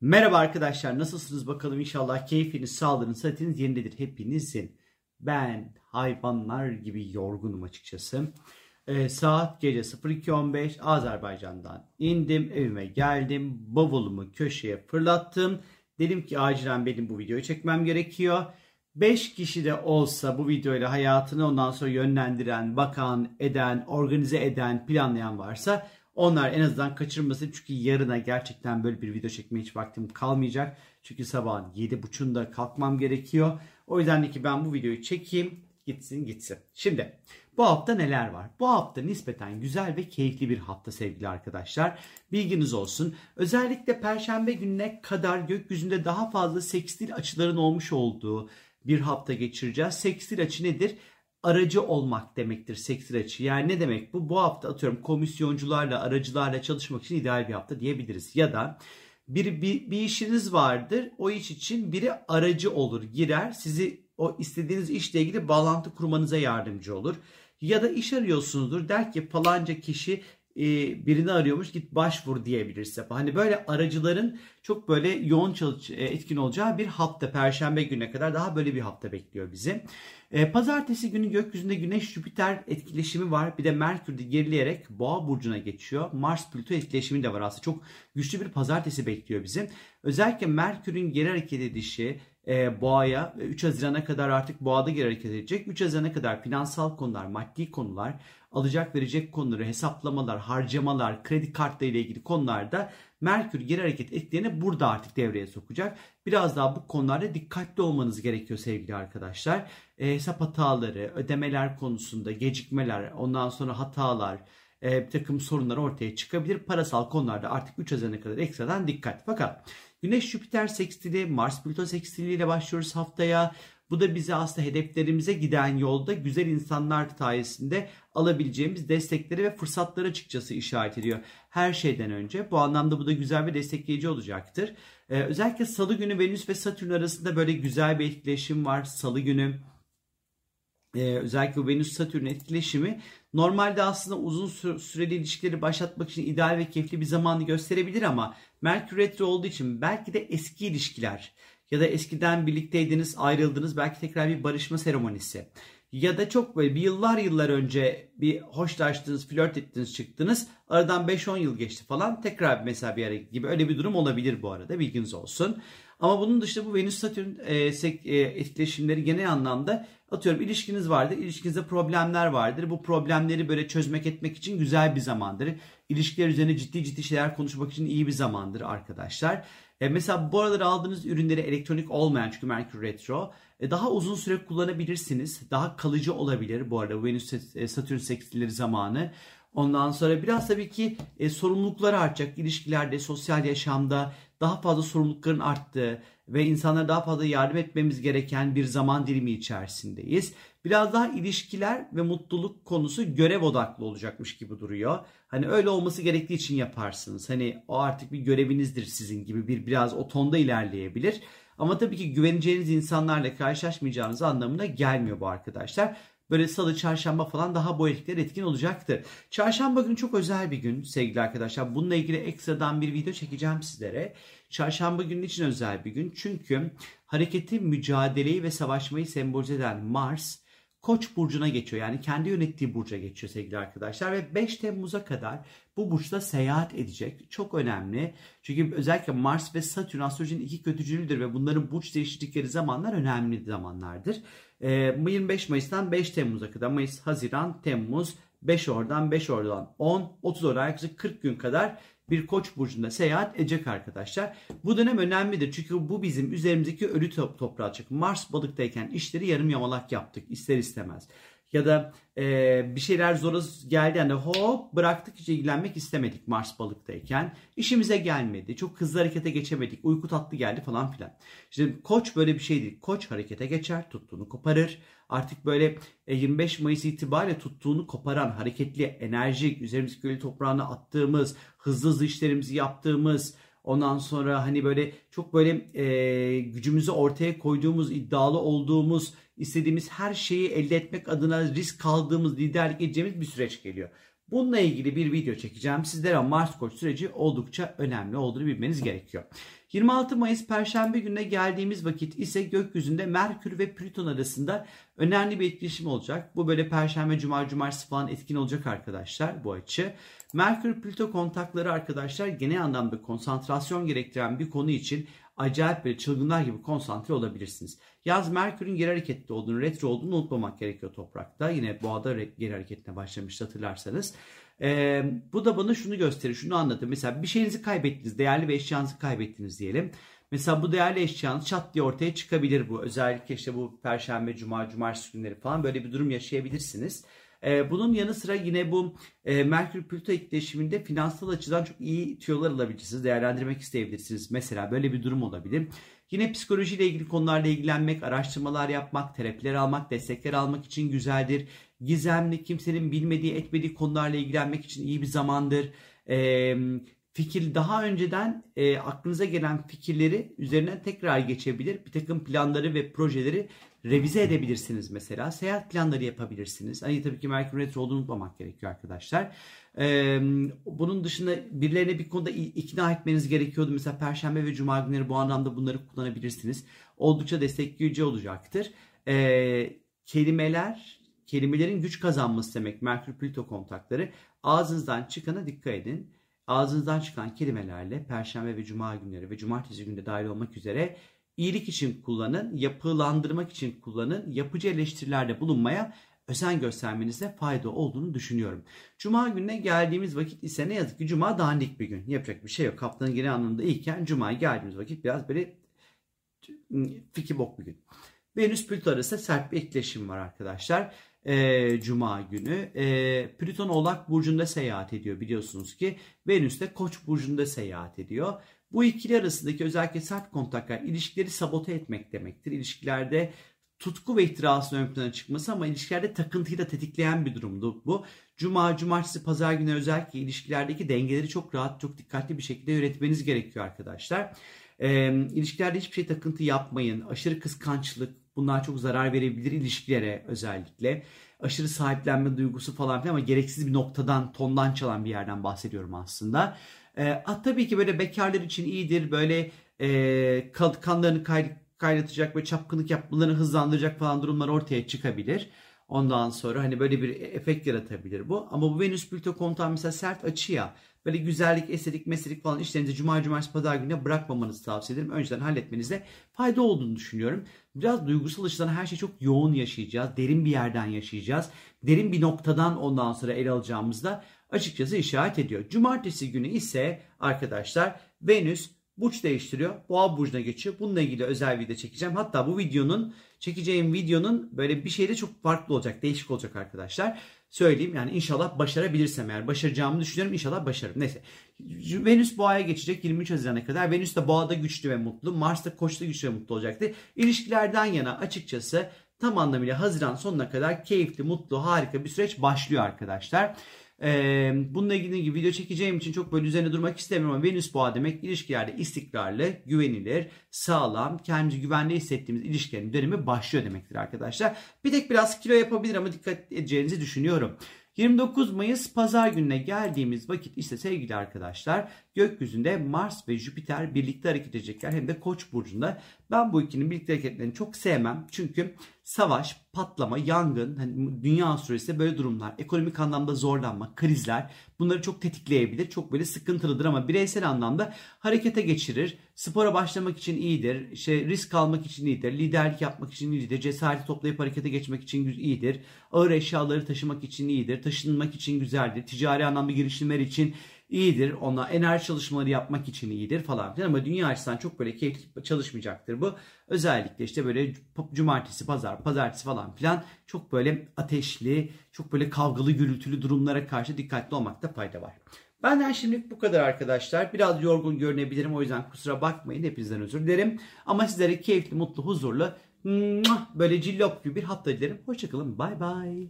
Merhaba arkadaşlar nasılsınız bakalım inşallah keyfiniz, sağlığınız, sıhhatiniz yerindedir hepinizin. Ben hayvanlar gibi yorgunum açıkçası. Ee, saat gece 02.15 Azerbaycan'dan indim evime geldim bavulumu köşeye fırlattım. Dedim ki acilen benim bu videoyu çekmem gerekiyor. 5 kişi de olsa bu videoyla hayatını ondan sonra yönlendiren, bakan, eden, organize eden, planlayan varsa onlar en azından kaçırmasın çünkü yarına gerçekten böyle bir video çekmeye hiç vaktim kalmayacak. Çünkü sabahın 7.30'da kalkmam gerekiyor. O yüzden ki ben bu videoyu çekeyim gitsin gitsin. Şimdi bu hafta neler var? Bu hafta nispeten güzel ve keyifli bir hafta sevgili arkadaşlar. Bilginiz olsun. Özellikle perşembe gününe kadar gökyüzünde daha fazla sekstil açıların olmuş olduğu bir hafta geçireceğiz. Sekstil açı nedir? Aracı olmak demektir sektör açı. Yani ne demek bu? Bu hafta atıyorum komisyoncularla, aracılarla çalışmak için ideal bir hafta diyebiliriz. Ya da bir, bir, bir işiniz vardır. O iş için biri aracı olur, girer. Sizi o istediğiniz işle ilgili bağlantı kurmanıza yardımcı olur. Ya da iş arıyorsunuzdur. Der ki falanca kişi birini arıyormuş git başvur diyebilirse. Hani böyle aracıların çok böyle yoğun çalış, e, etkin olacağı bir hafta perşembe güne kadar daha böyle bir hafta bekliyor bizi. E, pazartesi günü gökyüzünde Güneş Jüpiter etkileşimi var. Bir de Merkür de gerileyerek Boğa burcuna geçiyor. Mars Plüto etkileşimi de var aslında. Çok güçlü bir pazartesi bekliyor bizi. Özellikle Merkür'ün geri hareket edişi e, Boğa'ya 3 Haziran'a kadar artık Boğa'da geri hareket edecek. 3 Haziran'a kadar finansal konular, maddi konular, alacak verecek konuları, hesaplamalar, harcamalar, kredi kartları ile ilgili konularda Merkür geri hareket ettiğini burada artık devreye sokacak. Biraz daha bu konularda dikkatli olmanız gerekiyor sevgili arkadaşlar. E, hesap hataları, ödemeler konusunda gecikmeler, ondan sonra hatalar, e, bir takım sorunlar ortaya çıkabilir. Parasal konularda artık 3 Haziran'a kadar ekstradan dikkat. Fakat Güneş Jüpiter sekstili, Mars Plüto sekstiliyle başlıyoruz haftaya. Bu da bize aslında hedeflerimize giden yolda güzel insanlar sayesinde alabileceğimiz destekleri ve fırsatları açıkçası işaret ediyor. Her şeyden önce bu anlamda bu da güzel ve destekleyici olacaktır. Ee, özellikle salı günü Venüs ve Satürn arasında böyle güzel bir etkileşim var. Salı günü e, özellikle Venüs-Satürn etkileşimi normalde aslında uzun süreli ilişkileri başlatmak için ideal ve keyifli bir zamanı gösterebilir ama Merkür Retro olduğu için belki de eski ilişkiler ya da eskiden birlikteydiniz ayrıldınız belki tekrar bir barışma seremonisi ya da çok böyle bir yıllar yıllar önce bir hoşlaştınız, flört ettiniz, çıktınız. Aradan 5-10 yıl geçti falan. Tekrar mesela bir ara gibi öyle bir durum olabilir bu arada bilginiz olsun. Ama bunun dışında bu Venüs Satürn e, e, etkileşimleri genel anlamda atıyorum ilişkiniz vardır. İlişkinizde problemler vardır. Bu problemleri böyle çözmek etmek için güzel bir zamandır. İlişkiler üzerine ciddi ciddi şeyler konuşmak için iyi bir zamandır arkadaşlar. E, mesela bu aralar aldığınız ürünleri elektronik olmayan çünkü Merkür Retro e, daha uzun süre kullanabilirsiniz. Daha kalıcı olabilir bu arada Venüs e, Satürn sekstilleri zamanı. Ondan sonra biraz tabii ki e, sorumluluklar artacak. ilişkilerde, sosyal yaşamda daha fazla sorumlulukların arttığı ve insanlara daha fazla yardım etmemiz gereken bir zaman dilimi içerisindeyiz. Biraz daha ilişkiler ve mutluluk konusu görev odaklı olacakmış gibi duruyor. Hani öyle olması gerektiği için yaparsınız. Hani o artık bir görevinizdir sizin gibi bir biraz o tonda ilerleyebilir. Ama tabii ki güveneceğiniz insanlarla karşılaşmayacağınız anlamına gelmiyor bu arkadaşlar. Böyle salı, çarşamba falan daha bu etkiler etkin olacaktır. Çarşamba günü çok özel bir gün sevgili arkadaşlar. Bununla ilgili ekstradan bir video çekeceğim sizlere. Çarşamba günü için özel bir gün. Çünkü hareketi, mücadeleyi ve savaşmayı sembolize eden Mars Koç burcuna geçiyor. Yani kendi yönettiği burca geçiyor sevgili arkadaşlar ve 5 Temmuz'a kadar bu burçta seyahat edecek. Çok önemli. Çünkü özellikle Mars ve Satürn astrolojinin iki kötücülüdür ve bunların burç değiştikleri zamanlar önemli zamanlardır. 25 Mayıs'tan 5 Temmuz'a kadar Mayıs, Haziran, Temmuz 5 oradan 5 oradan 10 30 oradan yaklaşık 40 gün kadar bir koç burcunda seyahat edecek arkadaşlar. Bu dönem önemlidir çünkü bu bizim üzerimizdeki ölü toprağı çık. Mars balıktayken işleri yarım yamalak yaptık ister istemez ya da e, bir şeyler zora geldi yani hop bıraktık hiç ilgilenmek istemedik Mars balıktayken. işimize gelmedi. Çok hızlı harekete geçemedik. Uyku tatlı geldi falan filan. İşte koç böyle bir şey. Koç harekete geçer, tuttuğunu koparır. Artık böyle 25 e, Mayıs itibariyle tuttuğunu koparan, hareketli, enerjik, üzerimizdeki köylü toprağına attığımız, hızlı hızlı işlerimizi yaptığımız, Ondan sonra hani böyle çok böyle e, gücümüzü ortaya koyduğumuz, iddialı olduğumuz, istediğimiz her şeyi elde etmek adına risk aldığımız, liderlik edeceğimiz bir süreç geliyor. Bununla ilgili bir video çekeceğim. Sizlere Mars Koç süreci oldukça önemli olduğunu bilmeniz gerekiyor. 26 Mayıs Perşembe gününe geldiğimiz vakit ise gökyüzünde Merkür ve Plüton arasında önemli bir etkileşim olacak. Bu böyle Perşembe, Cuma, Cumartesi falan etkin olacak arkadaşlar bu açı. Merkür Plüto kontakları arkadaşlar genel anlamda konsantrasyon gerektiren bir konu için acayip böyle çılgınlar gibi konsantre olabilirsiniz. Yaz Merkür'ün geri hareketli olduğunu, retro olduğunu unutmamak gerekiyor toprakta. Yine boğada geri hareketine başlamıştı hatırlarsanız. Ee, bu da bana şunu gösterir, şunu anlatır. Mesela bir şeyinizi kaybettiniz, değerli bir eşyanızı kaybettiniz diyelim. Mesela bu değerli eşyanız çat diye ortaya çıkabilir bu. Özellikle işte bu perşembe, cuma, cumartesi günleri falan böyle bir durum yaşayabilirsiniz. Ee, bunun yanı sıra yine bu e, Merkür Plüto etkileşiminde finansal açıdan çok iyi tüyolar alabilirsiniz. Değerlendirmek isteyebilirsiniz. Mesela böyle bir durum olabilir. Yine psikolojiyle ilgili konularla ilgilenmek, araştırmalar yapmak, terapiler almak, destekler almak için güzeldir. Gizemli, kimsenin bilmediği, etmediği konularla ilgilenmek için iyi bir zamandır. Ee, fikir daha önceden e, aklınıza gelen fikirleri üzerinden tekrar geçebilir. Bir takım planları ve projeleri revize edebilirsiniz mesela. Seyahat planları yapabilirsiniz. Hani tabii ki Merkür Retro olduğunu unutmamak gerekiyor arkadaşlar. Ee, bunun dışında birilerine bir konuda ikna etmeniz gerekiyordu. Mesela Perşembe ve Cuma günleri bu anlamda bunları kullanabilirsiniz. Oldukça destekleyici olacaktır. Ee, kelimeler, kelimelerin güç kazanması demek Merkür Plüto kontakları. Ağzınızdan çıkana dikkat edin. Ağzınızdan çıkan kelimelerle Perşembe ve Cuma günleri ve Cumartesi günde dahil olmak üzere iyilik için kullanın, yapılandırmak için kullanın, yapıcı eleştirilerde bulunmaya özen göstermenizde fayda olduğunu düşünüyorum. Cuma gününe geldiğimiz vakit ise ne yazık ki Cuma dandik bir gün. Yapacak bir şey yok. Haftanın genel anlamda iyiken Cuma'ya geldiğimiz vakit biraz böyle fikir bok bir gün. Venüs Plüto arasında sert bir etkileşim var arkadaşlar. Ee, Cuma günü. Ee, Plüton Oğlak Burcu'nda seyahat ediyor biliyorsunuz ki. Venüs de Koç Burcu'nda seyahat ediyor. Bu ikili arasındaki özellikle sert kontaklar ilişkileri sabote etmek demektir. İlişkilerde tutku ve ihtirasın ön plana çıkması ama ilişkilerde takıntıyı da tetikleyen bir durumdu bu. Cuma, cumartesi, pazar günü özellikle ilişkilerdeki dengeleri çok rahat, çok dikkatli bir şekilde yönetmeniz gerekiyor arkadaşlar. E, ilişkilerde hiçbir şey takıntı yapmayın. Aşırı kıskançlık bunlar çok zarar verebilir ilişkilere özellikle. Aşırı sahiplenme duygusu falan filan ama gereksiz bir noktadan, tondan çalan bir yerden bahsediyorum aslında. E, tabii ki böyle bekarlar için iyidir. Böyle e, kanlarını kay, kaynatacak ve çapkınlık yapmalarını hızlandıracak falan durumlar ortaya çıkabilir. Ondan sonra hani böyle bir efekt yaratabilir bu. Ama bu Venüs Plüto kontağı mesela sert açı ya. Böyle güzellik, estetik, meselik falan işlerinizi cuma, cumartesi, pazar gününe bırakmamanızı tavsiye ederim. Önceden halletmenizde fayda olduğunu düşünüyorum. Biraz duygusal açıdan her şey çok yoğun yaşayacağız. Derin bir yerden yaşayacağız. Derin bir noktadan ondan sonra ele alacağımızda açıkçası işaret ediyor. Cumartesi günü ise arkadaşlar Venüs burç değiştiriyor. Boğa burcuna geçiyor. Bununla ilgili özel video çekeceğim. Hatta bu videonun çekeceğim videonun böyle bir şeyde çok farklı olacak. Değişik olacak arkadaşlar. Söyleyeyim yani inşallah başarabilirsem eğer başaracağımı düşünüyorum. İnşallah başarırım. Neyse. Venüs boğaya geçecek 23 Haziran'a kadar. Venüs de boğada güçlü ve mutlu. Mars da koçta güçlü ve mutlu olacaktı. İlişkilerden yana açıkçası tam anlamıyla Haziran sonuna kadar keyifli, mutlu, harika bir süreç başlıyor arkadaşlar. Ee, bununla ilgili gibi video çekeceğim için çok böyle üzerine durmak istemiyorum ama Venüs boğa demek ilişkilerde istikrarlı, güvenilir, sağlam, kendimizi güvende hissettiğimiz ilişkilerin dönemi başlıyor demektir arkadaşlar. Bir tek biraz kilo yapabilir ama dikkat edeceğinizi düşünüyorum. 29 Mayıs pazar gününe geldiğimiz vakit ise sevgili arkadaşlar gökyüzünde Mars ve Jüpiter birlikte hareket edecekler hem de Koç burcunda. Ben bu ikinin birlikte hareketlerini çok sevmem. Çünkü savaş, patlama, yangın, hani dünya süresinde böyle durumlar, ekonomik anlamda zorlanma, krizler bunları çok tetikleyebilir. Çok böyle sıkıntılıdır ama bireysel anlamda harekete geçirir. Spora başlamak için iyidir. İşte risk almak için iyidir. Liderlik yapmak için iyidir. Cesareti toplayıp harekete geçmek için iyidir. Ağır eşyaları taşımak için iyidir. Taşınmak için güzeldir. Ticari anlamda girişimler için iyidir. Ona enerji çalışmaları yapmak için iyidir falan filan ama dünya açısından çok böyle keyifli çalışmayacaktır bu. Özellikle işte böyle cumartesi, pazar, pazartesi falan filan çok böyle ateşli, çok böyle kavgalı, gürültülü durumlara karşı dikkatli olmakta fayda var. Benden şimdilik bu kadar arkadaşlar. Biraz yorgun görünebilirim o yüzden kusura bakmayın. Hepinizden özür dilerim. Ama sizlere keyifli, mutlu, huzurlu, böyle cillop gibi bir hafta dilerim. Hoşçakalın. Bay bay.